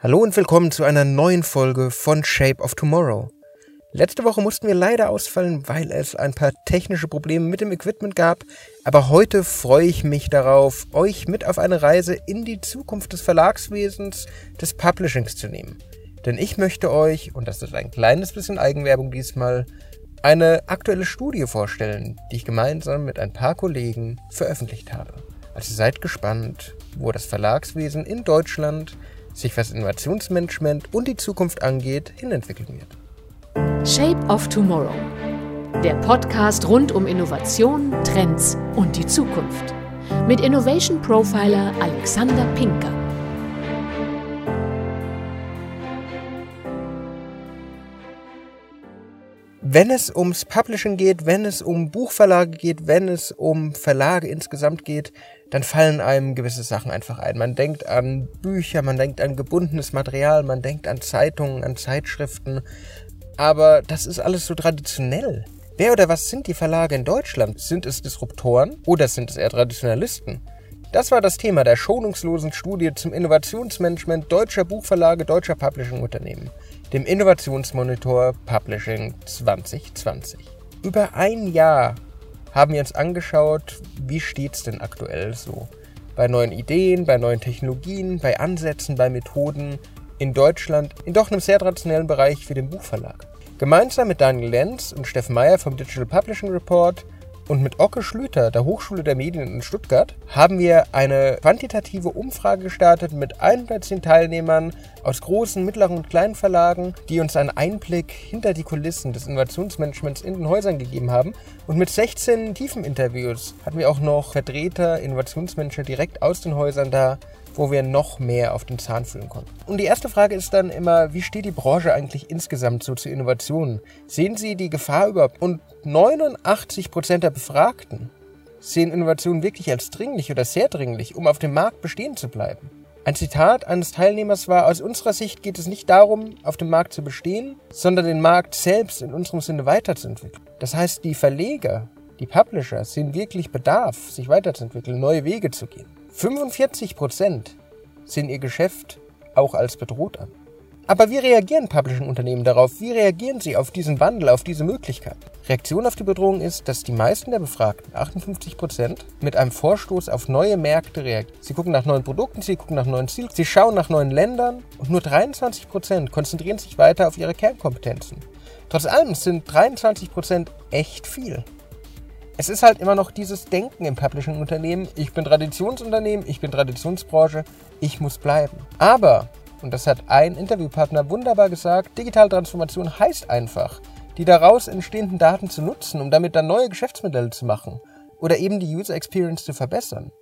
Hallo und willkommen zu einer neuen Folge von Shape of Tomorrow. Letzte Woche mussten wir leider ausfallen, weil es ein paar technische Probleme mit dem Equipment gab, aber heute freue ich mich darauf, euch mit auf eine Reise in die Zukunft des Verlagswesens, des Publishings zu nehmen. Denn ich möchte euch, und das ist ein kleines bisschen Eigenwerbung diesmal, eine aktuelle Studie vorstellen, die ich gemeinsam mit ein paar Kollegen veröffentlicht habe. Also seid gespannt, wo das Verlagswesen in Deutschland sich was Innovationsmanagement und die Zukunft angeht, hinentwickeln wird. Shape of Tomorrow. Der Podcast rund um Innovation, Trends und die Zukunft. Mit Innovation Profiler Alexander Pinker. Wenn es ums Publishing geht, wenn es um Buchverlage geht, wenn es um Verlage insgesamt geht, dann fallen einem gewisse Sachen einfach ein. Man denkt an Bücher, man denkt an gebundenes Material, man denkt an Zeitungen, an Zeitschriften. Aber das ist alles so traditionell. Wer oder was sind die Verlage in Deutschland? Sind es Disruptoren oder sind es eher Traditionalisten? Das war das Thema der schonungslosen Studie zum Innovationsmanagement deutscher Buchverlage, deutscher Publishing-Unternehmen, dem Innovationsmonitor Publishing 2020. Über ein Jahr haben wir uns angeschaut, wie steht es denn aktuell so bei neuen Ideen, bei neuen Technologien, bei Ansätzen, bei Methoden in Deutschland, in doch einem sehr traditionellen Bereich wie dem Buchverlag. Gemeinsam mit Daniel Lenz und Steffen Meyer vom Digital Publishing Report und mit Ocke Schlüter der Hochschule der Medien in Stuttgart haben wir eine quantitative Umfrage gestartet mit 110 Teilnehmern aus großen, mittleren und kleinen Verlagen, die uns einen Einblick hinter die Kulissen des Innovationsmanagements in den Häusern gegeben haben. Und mit 16 tiefen Interviews hatten wir auch noch Vertreter, Innovationsmanager direkt aus den Häusern da, wo wir noch mehr auf den Zahn fühlen konnten. Und die erste Frage ist dann immer, wie steht die Branche eigentlich insgesamt so zu Innovationen? Sehen Sie die Gefahr überhaupt? Und 89 Prozent der Befragten sehen Innovationen wirklich als dringlich oder sehr dringlich, um auf dem Markt bestehen zu bleiben. Ein Zitat eines Teilnehmers war, aus unserer Sicht geht es nicht darum, auf dem Markt zu bestehen, sondern den Markt selbst in unserem Sinne weiterzuentwickeln. Das heißt, die Verleger, die Publisher sehen wirklich Bedarf, sich weiterzuentwickeln, neue Wege zu gehen. 45 Prozent sehen ihr Geschäft auch als bedroht an. Aber wie reagieren Publishing-Unternehmen darauf? Wie reagieren sie auf diesen Wandel, auf diese Möglichkeit? Reaktion auf die Bedrohung ist, dass die meisten der Befragten, 58 Prozent, mit einem Vorstoß auf neue Märkte reagieren. Sie gucken nach neuen Produkten, sie gucken nach neuen Zielen, sie schauen nach neuen Ländern und nur 23 Prozent konzentrieren sich weiter auf ihre Kernkompetenzen. Trotz allem sind 23 Prozent echt viel es ist halt immer noch dieses Denken im Publishing-Unternehmen. Ich bin Traditionsunternehmen, ich bin Traditionsbranche, ich muss bleiben. Aber, und das hat ein Interviewpartner wunderbar gesagt, digitale Transformation heißt einfach, die daraus entstehenden Daten zu nutzen, um damit dann neue Geschäftsmodelle zu machen oder eben die User Experience zu verbessern.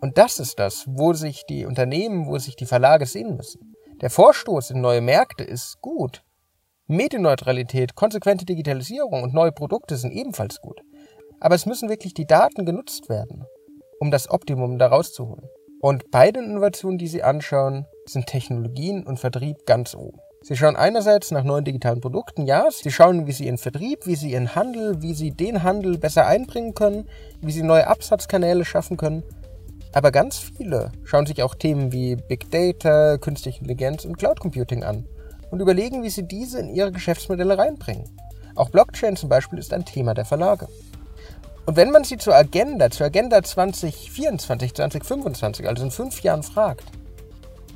Und das ist das, wo sich die Unternehmen, wo sich die Verlage sehen müssen. Der Vorstoß in neue Märkte ist gut. Medienneutralität, konsequente Digitalisierung und neue Produkte sind ebenfalls gut. Aber es müssen wirklich die Daten genutzt werden, um das Optimum daraus zu holen. Und bei den Innovationen, die Sie anschauen, sind Technologien und Vertrieb ganz oben. Sie schauen einerseits nach neuen digitalen Produkten, ja, Sie schauen, wie Sie Ihren Vertrieb, wie Sie Ihren Handel, wie Sie den Handel besser einbringen können, wie Sie neue Absatzkanäle schaffen können. Aber ganz viele schauen sich auch Themen wie Big Data, Künstliche Intelligenz und Cloud Computing an und überlegen, wie sie diese in ihre Geschäftsmodelle reinbringen. Auch Blockchain zum Beispiel ist ein Thema der Verlage. Und wenn man sie zur Agenda, zur Agenda 2024, 2025, also in fünf Jahren fragt,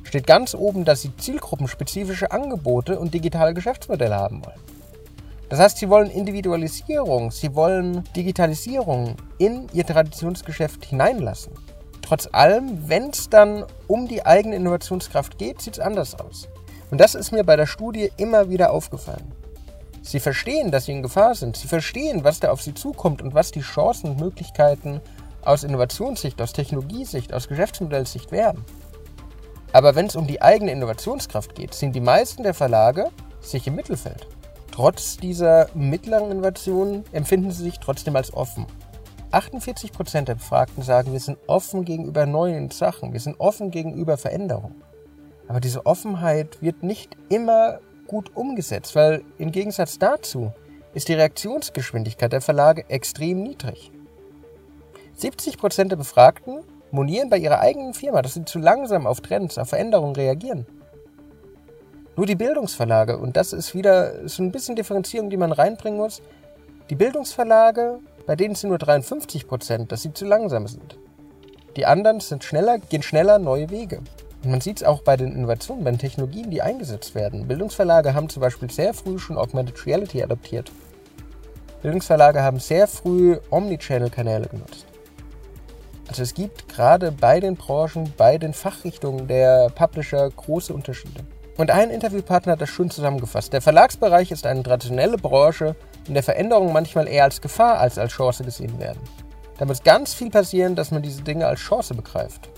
steht ganz oben, dass sie zielgruppenspezifische Angebote und digitale Geschäftsmodelle haben wollen. Das heißt, sie wollen Individualisierung, sie wollen Digitalisierung in ihr Traditionsgeschäft hineinlassen. Trotz allem, wenn es dann um die eigene Innovationskraft geht, sieht es anders aus. Und das ist mir bei der Studie immer wieder aufgefallen. Sie verstehen, dass sie in Gefahr sind. Sie verstehen, was da auf sie zukommt und was die Chancen und Möglichkeiten aus Innovationssicht, aus Technologiesicht, aus Geschäftsmodellsicht wären. Aber wenn es um die eigene Innovationskraft geht, sind die meisten der Verlage sich im Mittelfeld. Trotz dieser mittleren Innovationen empfinden sie sich trotzdem als offen. 48% der Befragten sagen, wir sind offen gegenüber neuen Sachen, wir sind offen gegenüber Veränderungen. Aber diese Offenheit wird nicht immer gut umgesetzt, weil im Gegensatz dazu ist die Reaktionsgeschwindigkeit der Verlage extrem niedrig. 70% der Befragten monieren bei ihrer eigenen Firma, dass sie zu langsam auf Trends, auf Veränderungen reagieren. Nur die Bildungsverlage, und das ist wieder so ein bisschen Differenzierung, die man reinbringen muss. Die Bildungsverlage, bei denen sind nur 53 Prozent, dass sie zu langsam sind. Die anderen sind schneller, gehen schneller neue Wege. Man sieht es auch bei den Innovationen, bei den Technologien, die eingesetzt werden. Bildungsverlage haben zum Beispiel sehr früh schon Augmented Reality adaptiert. Bildungsverlage haben sehr früh Omnichannel-Kanäle genutzt. Also es gibt gerade bei den Branchen, bei den Fachrichtungen der Publisher große Unterschiede. Und ein Interviewpartner hat das schön zusammengefasst. Der Verlagsbereich ist eine traditionelle Branche, in der Veränderungen manchmal eher als Gefahr als als Chance gesehen werden. Da muss ganz viel passieren, dass man diese Dinge als Chance begreift.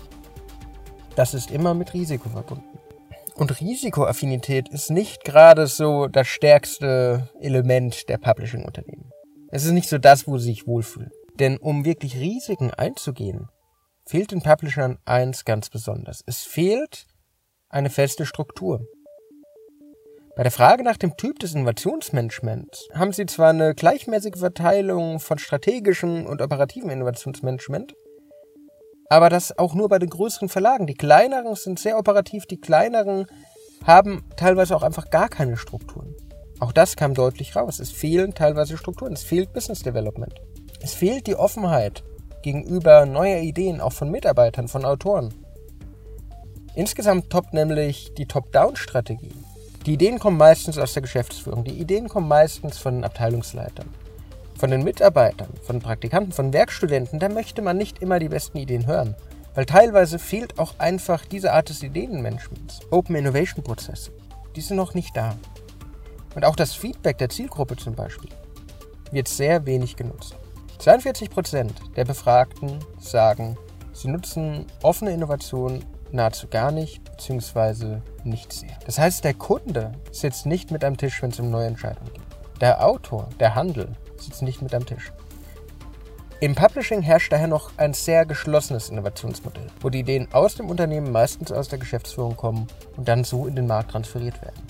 Das ist immer mit Risiko verbunden. Und Risikoaffinität ist nicht gerade so das stärkste Element der Publishing-Unternehmen. Es ist nicht so das, wo sie sich wohlfühlen. Denn um wirklich Risiken einzugehen, fehlt den Publishern eins ganz besonders. Es fehlt eine feste Struktur. Bei der Frage nach dem Typ des Innovationsmanagements haben sie zwar eine gleichmäßige Verteilung von strategischem und operativen Innovationsmanagement, aber das auch nur bei den größeren Verlagen. Die kleineren sind sehr operativ, die kleineren haben teilweise auch einfach gar keine Strukturen. Auch das kam deutlich raus. Es fehlen teilweise Strukturen, es fehlt Business Development. Es fehlt die Offenheit gegenüber neuer Ideen, auch von Mitarbeitern, von Autoren. Insgesamt toppt nämlich die Top-Down-Strategie. Die Ideen kommen meistens aus der Geschäftsführung, die Ideen kommen meistens von den Abteilungsleitern, von den Mitarbeitern, von Praktikanten, von Werkstudenten. Da möchte man nicht immer die besten Ideen hören, weil teilweise fehlt auch einfach diese Art des Ideenmanagements. Open Innovation Prozesse, die sind noch nicht da. Und auch das Feedback der Zielgruppe zum Beispiel wird sehr wenig genutzt. 42% der Befragten sagen, sie nutzen offene Innovation nahezu gar nicht bzw. nicht sehr. Das heißt, der Kunde sitzt nicht mit am Tisch, wenn es um neue Entscheidungen geht. Der Autor, der Handel sitzt nicht mit am Tisch. Im Publishing herrscht daher noch ein sehr geschlossenes Innovationsmodell, wo die Ideen aus dem Unternehmen meistens aus der Geschäftsführung kommen und dann so in den Markt transferiert werden.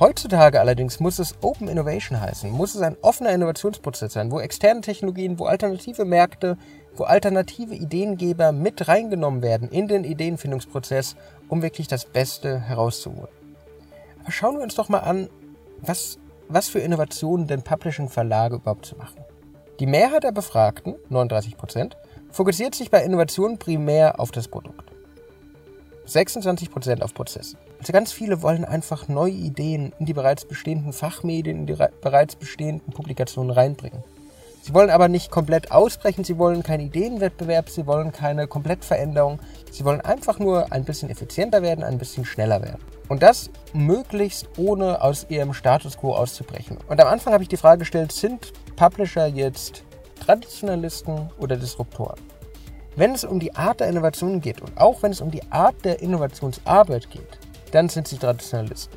Heutzutage allerdings muss es Open Innovation heißen, muss es ein offener Innovationsprozess sein, wo externe Technologien, wo alternative Märkte, wo alternative Ideengeber mit reingenommen werden in den Ideenfindungsprozess, um wirklich das Beste herauszuholen. Aber schauen wir uns doch mal an, was, was für Innovationen denn Publishing-Verlage überhaupt zu machen. Die Mehrheit der Befragten, 39% fokussiert sich bei Innovationen primär auf das Produkt. 26% auf Prozesse. Also ganz viele wollen einfach neue Ideen in die bereits bestehenden Fachmedien, in die bereits bestehenden Publikationen reinbringen. Sie wollen aber nicht komplett ausbrechen, sie wollen keinen Ideenwettbewerb, sie wollen keine Komplettveränderung, sie wollen einfach nur ein bisschen effizienter werden, ein bisschen schneller werden. Und das möglichst ohne aus ihrem Status quo auszubrechen. Und am Anfang habe ich die Frage gestellt, sind Publisher jetzt Traditionalisten oder Disruptoren? Wenn es um die Art der Innovation geht und auch wenn es um die Art der Innovationsarbeit geht, dann sind sie Traditionalisten.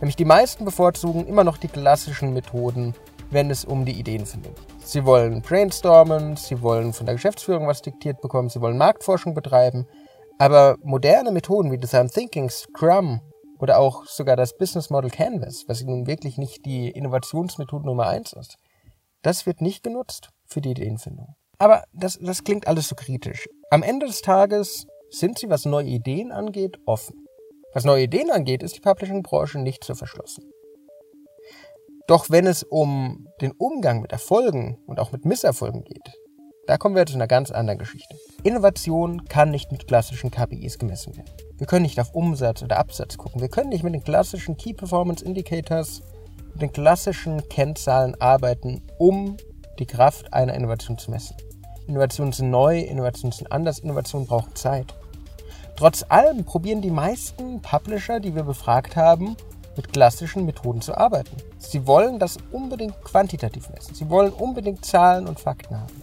Nämlich die meisten bevorzugen immer noch die klassischen Methoden, wenn es um die Ideenfindung geht. Sie wollen brainstormen, sie wollen von der Geschäftsführung was diktiert bekommen, sie wollen Marktforschung betreiben, aber moderne Methoden wie Design Thinking, Scrum oder auch sogar das Business Model Canvas, was nun wirklich nicht die Innovationsmethode Nummer eins ist, das wird nicht genutzt für die Ideenfindung. Aber das, das klingt alles so kritisch. Am Ende des Tages sind sie, was neue Ideen angeht, offen. Was neue Ideen angeht, ist die Publishing-Branche nicht so verschlossen. Doch wenn es um den Umgang mit Erfolgen und auch mit Misserfolgen geht, da kommen wir zu einer ganz anderen Geschichte. Innovation kann nicht mit klassischen KPIs gemessen werden. Wir können nicht auf Umsatz oder Absatz gucken. Wir können nicht mit den klassischen Key Performance Indicators, mit den klassischen Kennzahlen arbeiten, um die Kraft einer Innovation zu messen. Innovationen sind neu, Innovationen sind anders, Innovationen brauchen Zeit. Trotz allem probieren die meisten Publisher, die wir befragt haben, mit klassischen Methoden zu arbeiten. Sie wollen das unbedingt quantitativ messen. Sie wollen unbedingt Zahlen und Fakten haben.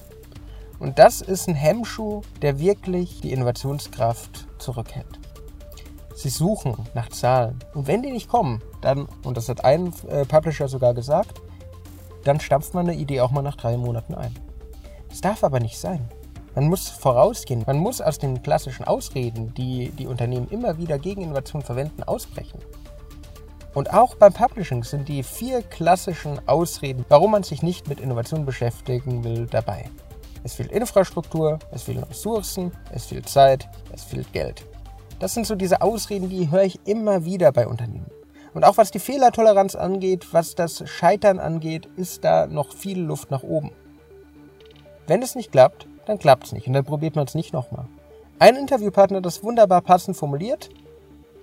Und das ist ein Hemmschuh, der wirklich die Innovationskraft zurückhält. Sie suchen nach Zahlen. Und wenn die nicht kommen, dann, und das hat ein äh, Publisher sogar gesagt, dann stampft man eine Idee auch mal nach drei Monaten ein. Das darf aber nicht sein. Man muss vorausgehen. Man muss aus den klassischen Ausreden, die die Unternehmen immer wieder gegen Innovation verwenden, ausbrechen. Und auch beim Publishing sind die vier klassischen Ausreden, warum man sich nicht mit Innovation beschäftigen will, dabei. Es fehlt Infrastruktur, es fehlen Ressourcen, es fehlt Zeit, es fehlt Geld. Das sind so diese Ausreden, die höre ich immer wieder bei Unternehmen. Und auch was die Fehlertoleranz angeht, was das Scheitern angeht, ist da noch viel Luft nach oben. Wenn es nicht klappt, dann klappt es nicht und dann probiert man es nicht nochmal. Ein Interviewpartner hat das wunderbar passend formuliert.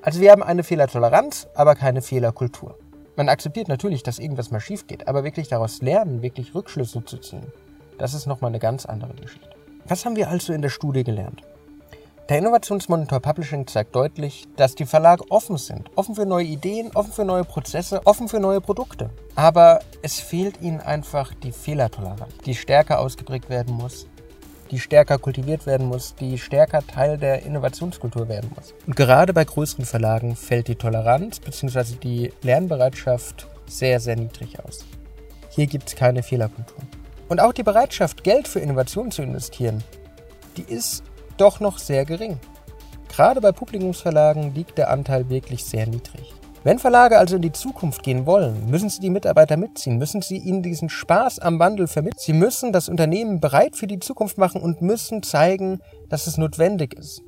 Also wir haben eine Fehlertoleranz, aber keine Fehlerkultur. Man akzeptiert natürlich, dass irgendwas mal schief geht, aber wirklich daraus lernen, wirklich Rückschlüsse zu ziehen, das ist nochmal eine ganz andere Geschichte. Was haben wir also in der Studie gelernt? Der Innovationsmonitor Publishing zeigt deutlich, dass die Verlage offen sind, offen für neue Ideen, offen für neue Prozesse, offen für neue Produkte. Aber es fehlt ihnen einfach die Fehlertoleranz, die stärker ausgeprägt werden muss, die stärker kultiviert werden muss, die stärker Teil der Innovationskultur werden muss. Und gerade bei größeren Verlagen fällt die Toleranz bzw. die Lernbereitschaft sehr, sehr niedrig aus. Hier gibt es keine Fehlerkultur. Und auch die Bereitschaft, Geld für Innovation zu investieren, die ist doch noch sehr gering. Gerade bei Publikumsverlagen liegt der Anteil wirklich sehr niedrig. Wenn Verlage also in die Zukunft gehen wollen, müssen sie die Mitarbeiter mitziehen, müssen sie ihnen diesen Spaß am Wandel vermitteln. Sie müssen das Unternehmen bereit für die Zukunft machen und müssen zeigen, dass es notwendig ist.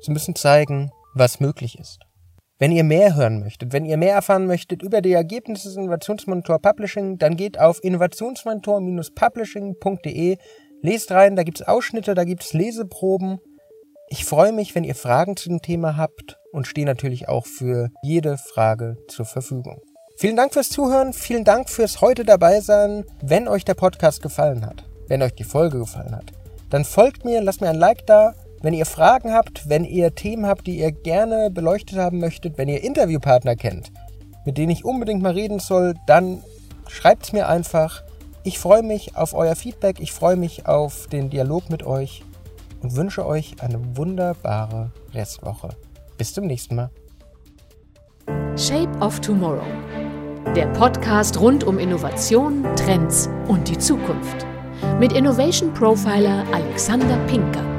Sie müssen zeigen, was möglich ist. Wenn ihr mehr hören möchtet, wenn ihr mehr erfahren möchtet über die Ergebnisse des Innovationsmonitor Publishing, dann geht auf innovationsmonitor-publishing.de Lest rein, da gibt es Ausschnitte, da gibt es Leseproben. Ich freue mich, wenn ihr Fragen zu dem Thema habt und stehe natürlich auch für jede Frage zur Verfügung. Vielen Dank fürs Zuhören, vielen Dank fürs heute dabei sein. Wenn euch der Podcast gefallen hat, wenn euch die Folge gefallen hat, dann folgt mir, lasst mir ein Like da. Wenn ihr Fragen habt, wenn ihr Themen habt, die ihr gerne beleuchtet haben möchtet, wenn ihr Interviewpartner kennt, mit denen ich unbedingt mal reden soll, dann schreibt es mir einfach. Ich freue mich auf euer Feedback, ich freue mich auf den Dialog mit euch und wünsche euch eine wunderbare Restwoche. Bis zum nächsten Mal. Shape of Tomorrow. Der Podcast rund um Innovation, Trends und die Zukunft. Mit Innovation Profiler Alexander Pinker.